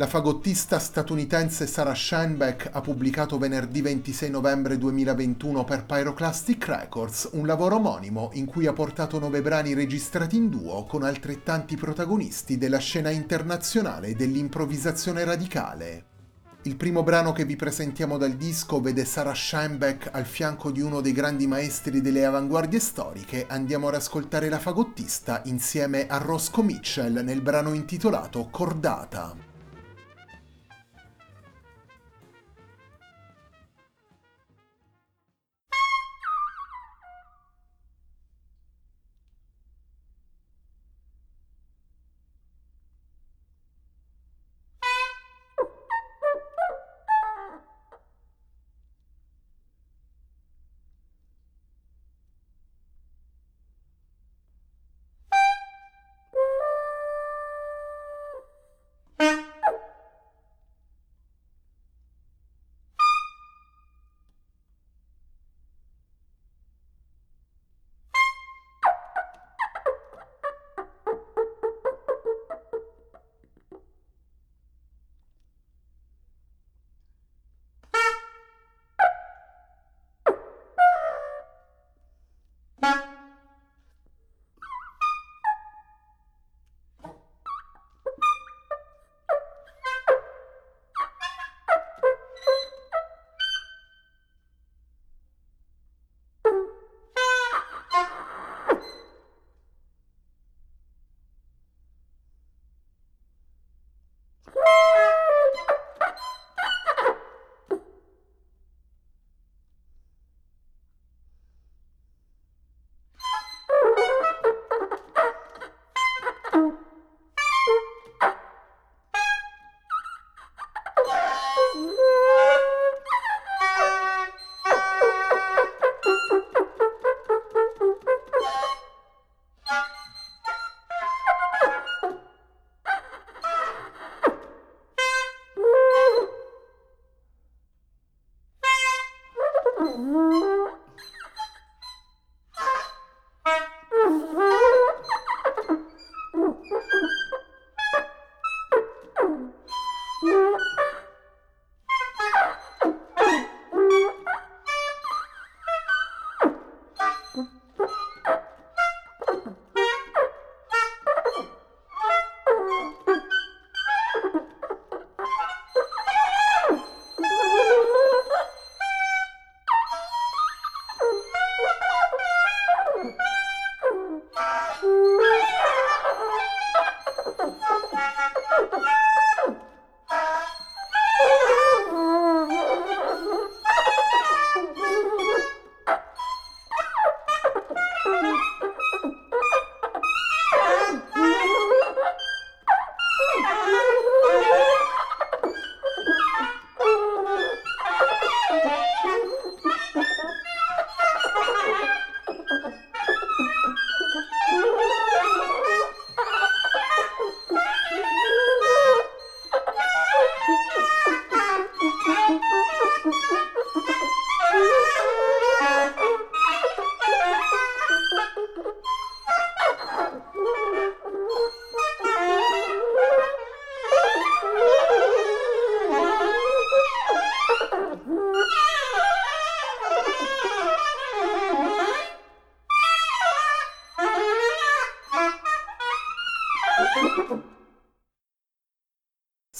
La fagottista statunitense Sarah Scheinbeck ha pubblicato venerdì 26 novembre 2021 per Pyroclastic Records un lavoro omonimo in cui ha portato nove brani registrati in duo con altrettanti protagonisti della scena internazionale dell'improvvisazione radicale. Il primo brano che vi presentiamo dal disco vede Sarah Scheinbeck al fianco di uno dei grandi maestri delle avanguardie storiche. Andiamo ad ascoltare la fagottista insieme a Roscoe Mitchell nel brano intitolato Cordata.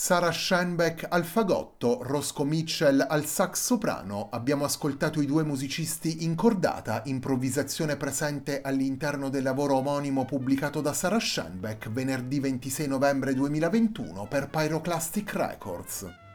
Sara Scheinbeck al fagotto, Roscoe Mitchell al sax soprano, abbiamo ascoltato i due musicisti in cordata, improvvisazione presente all'interno del lavoro omonimo pubblicato da Sara Scheinbeck venerdì 26 novembre 2021 per Pyroclastic Records.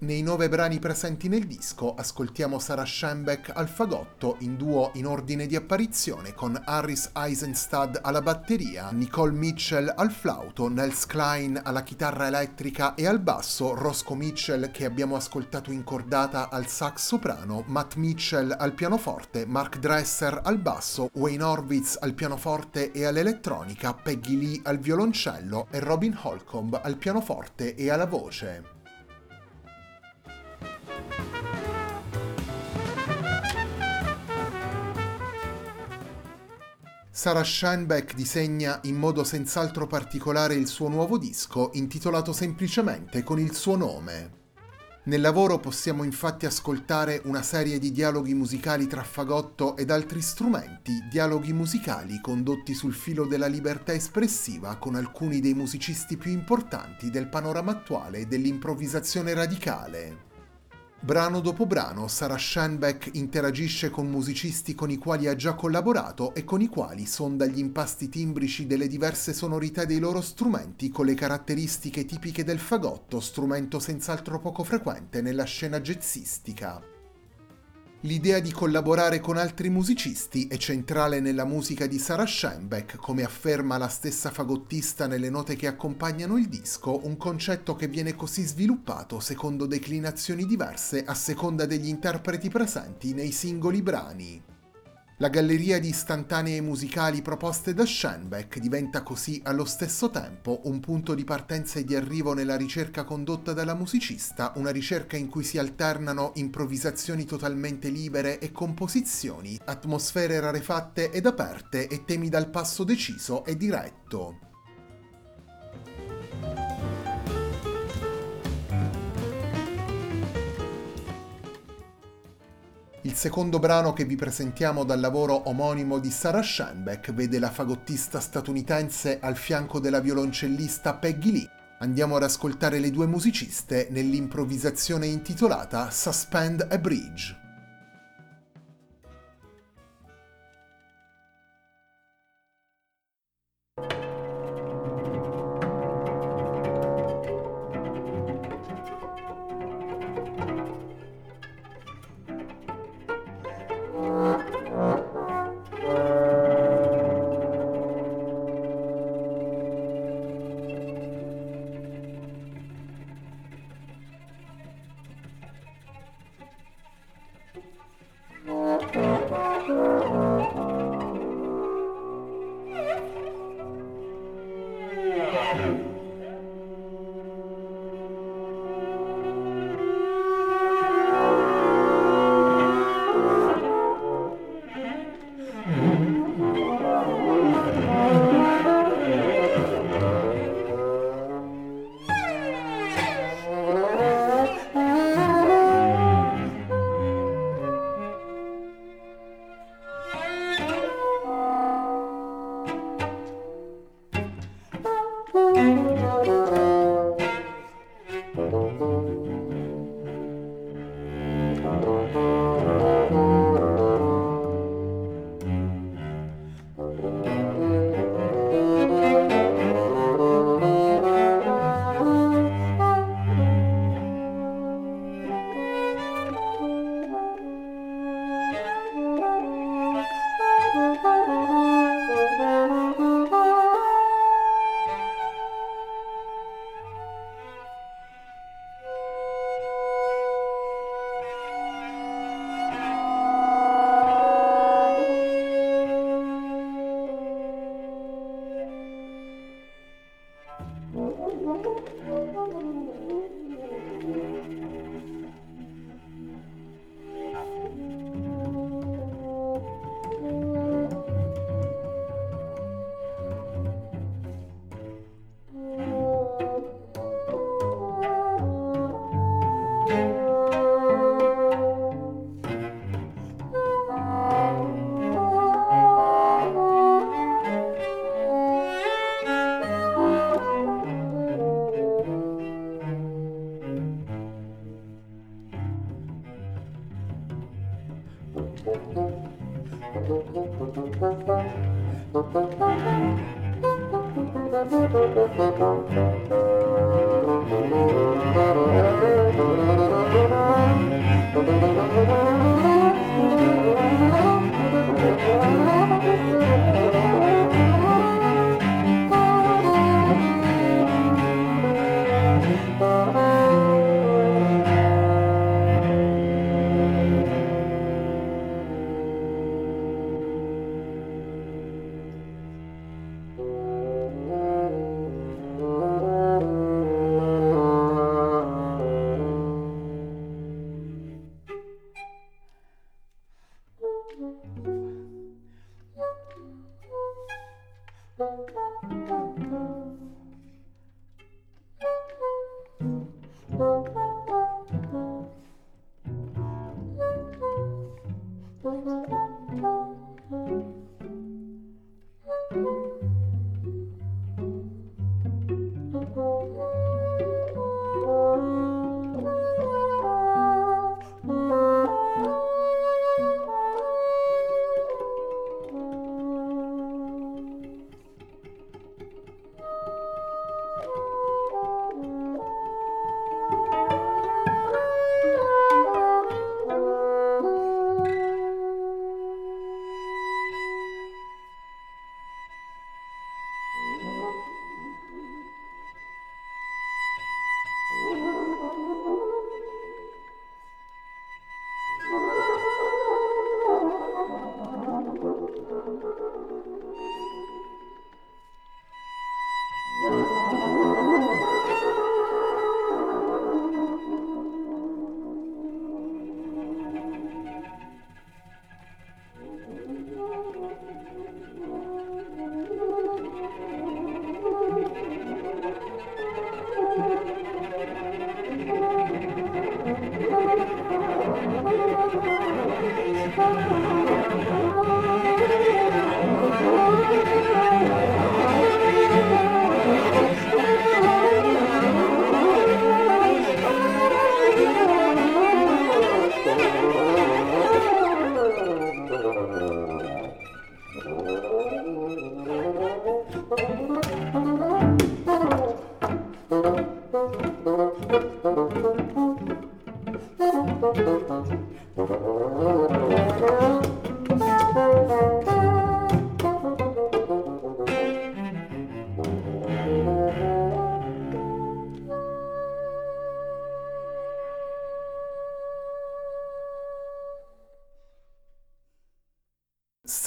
Nei nove brani presenti nel disco ascoltiamo Sarah Schoenbeck al fagotto in duo in ordine di apparizione con Harris Eisenstad alla batteria, Nicole Mitchell al flauto, Nels Klein alla chitarra elettrica e al basso, Roscoe Mitchell che abbiamo ascoltato in cordata al sax soprano, Matt Mitchell al pianoforte, Mark Dresser al basso, Wayne Horvitz al pianoforte e all'elettronica, Peggy Lee al violoncello e Robin Holcomb al pianoforte e alla voce. Sarah Scheinbeck disegna in modo senz'altro particolare il suo nuovo disco, intitolato semplicemente con il suo nome. Nel lavoro possiamo infatti ascoltare una serie di dialoghi musicali tra fagotto ed altri strumenti, dialoghi musicali condotti sul filo della libertà espressiva con alcuni dei musicisti più importanti del panorama attuale dell'improvvisazione radicale. Brano dopo brano, Sarah Schoenbeck interagisce con musicisti con i quali ha già collaborato e con i quali sonda gli impasti timbrici delle diverse sonorità dei loro strumenti con le caratteristiche tipiche del fagotto, strumento senz'altro poco frequente nella scena jazzistica. L'idea di collaborare con altri musicisti è centrale nella musica di Sarah Schoenbeck, come afferma la stessa fagottista nelle note che accompagnano il disco, un concetto che viene così sviluppato secondo declinazioni diverse a seconda degli interpreti presenti nei singoli brani. La galleria di istantanee musicali proposte da Schoenbeck diventa così allo stesso tempo un punto di partenza e di arrivo nella ricerca condotta dalla musicista, una ricerca in cui si alternano improvvisazioni totalmente libere e composizioni, atmosfere rarefatte ed aperte e temi dal passo deciso e diretto. Il secondo brano che vi presentiamo dal lavoro omonimo di Sarah Schoenbeck vede la fagottista statunitense al fianco della violoncellista Peggy Lee. Andiamo ad ascoltare le due musiciste nell'improvvisazione intitolata Suspend a Bridge.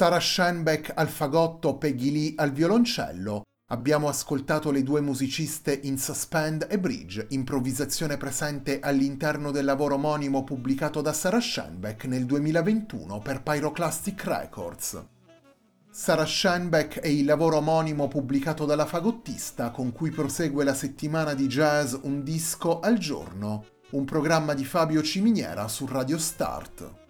Sarah Schoenbeck al fagotto, Peggy Lee al violoncello. Abbiamo ascoltato le due musiciste in Suspend e Bridge, improvvisazione presente all'interno del lavoro omonimo pubblicato da Sarah Schoenbeck nel 2021 per Pyroclastic Records. Sarah Schoenbeck è il lavoro omonimo pubblicato dalla fagottista con cui prosegue la settimana di jazz Un disco al giorno, un programma di Fabio Ciminiera su Radio Start.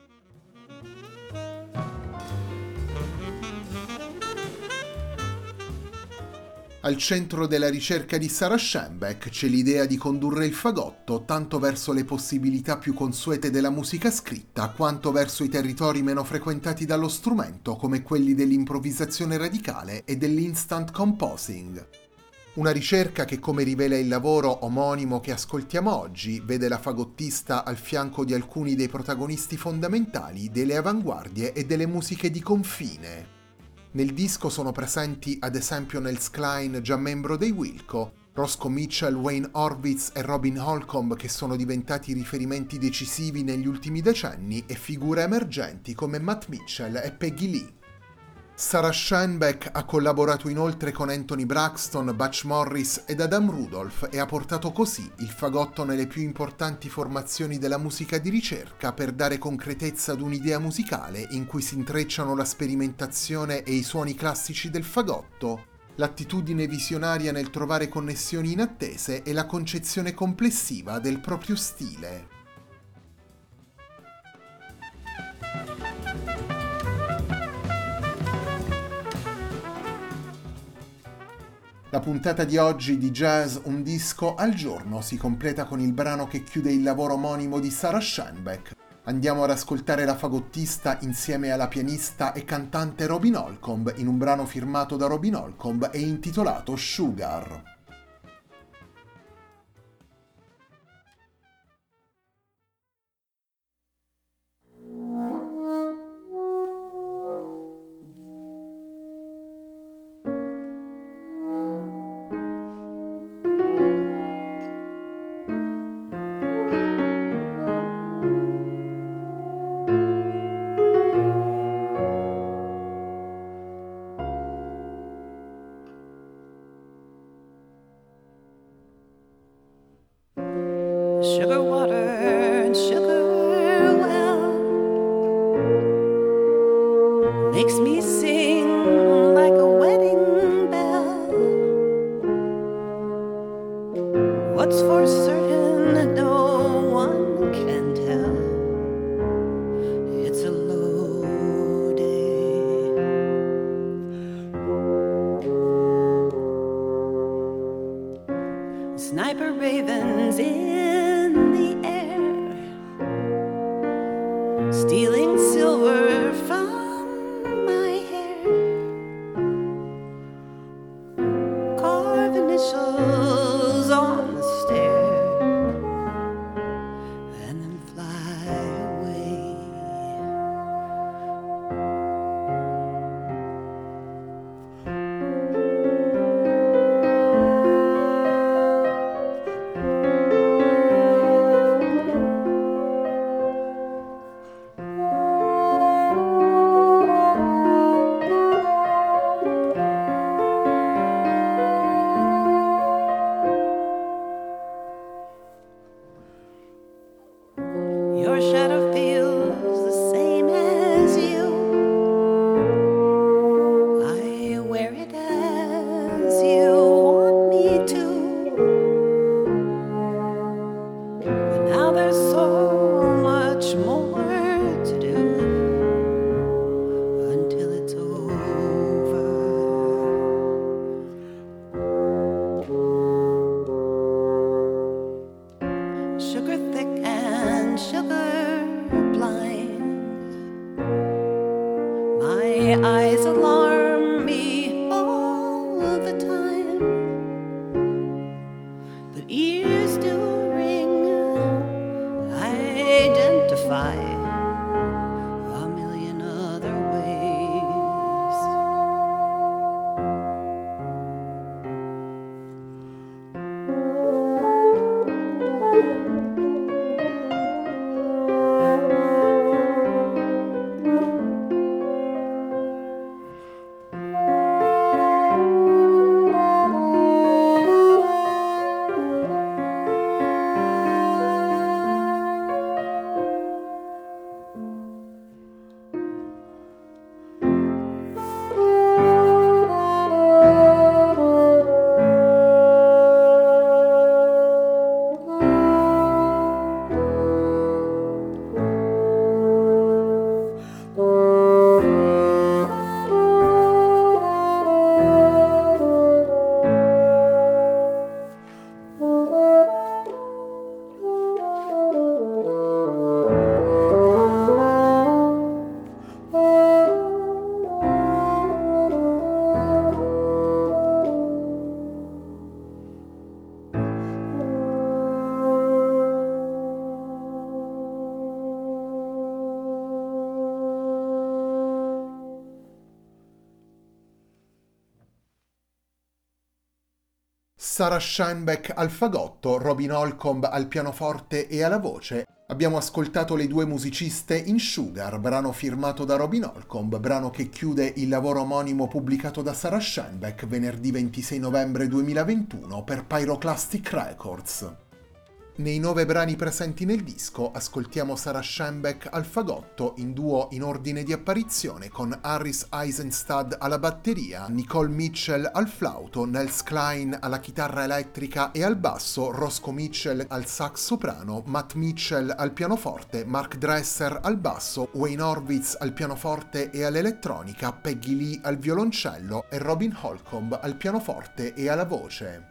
Al centro della ricerca di Sarah Schoenbeck c'è l'idea di condurre il fagotto tanto verso le possibilità più consuete della musica scritta quanto verso i territori meno frequentati dallo strumento come quelli dell'improvvisazione radicale e dell'instant composing. Una ricerca che, come rivela il lavoro omonimo che ascoltiamo oggi, vede la fagottista al fianco di alcuni dei protagonisti fondamentali delle avanguardie e delle musiche di confine, nel disco sono presenti ad esempio Nels Klein, già membro dei Wilco, Roscoe Mitchell, Wayne Horvitz e Robin Holcomb che sono diventati riferimenti decisivi negli ultimi decenni e figure emergenti come Matt Mitchell e Peggy Lee. Sarah Schoenbeck ha collaborato inoltre con Anthony Braxton, Butch Morris ed Adam Rudolph e ha portato così il fagotto nelle più importanti formazioni della musica di ricerca per dare concretezza ad un'idea musicale in cui si intrecciano la sperimentazione e i suoni classici del fagotto, l'attitudine visionaria nel trovare connessioni inattese e la concezione complessiva del proprio stile. La puntata di oggi di Jazz Un disco al giorno si completa con il brano che chiude il lavoro omonimo di Sarah Schoenbeck, Andiamo ad ascoltare la fagottista insieme alla pianista e cantante Robin Holcomb in un brano firmato da Robin Holcomb e intitolato Sugar. What's for certain, no one can tell. Sarah Scheinbeck al fagotto, Robin Holcomb al pianoforte e alla voce, abbiamo ascoltato le due musiciste in Sugar, brano firmato da Robin Holcomb, brano che chiude il lavoro omonimo pubblicato da Sarah Scheinbeck venerdì 26 novembre 2021 per Pyroclastic Records. Nei nove brani presenti nel disco ascoltiamo Sarah Schembeck al fagotto in duo in ordine di apparizione con Harris Eisenstad alla batteria, Nicole Mitchell al flauto, Nels Klein alla chitarra elettrica e al basso, Roscoe Mitchell al sax soprano, Matt Mitchell al pianoforte, Mark Dresser al basso, Wayne Horvitz al pianoforte e all'elettronica, Peggy Lee al violoncello e Robin Holcomb al pianoforte e alla voce.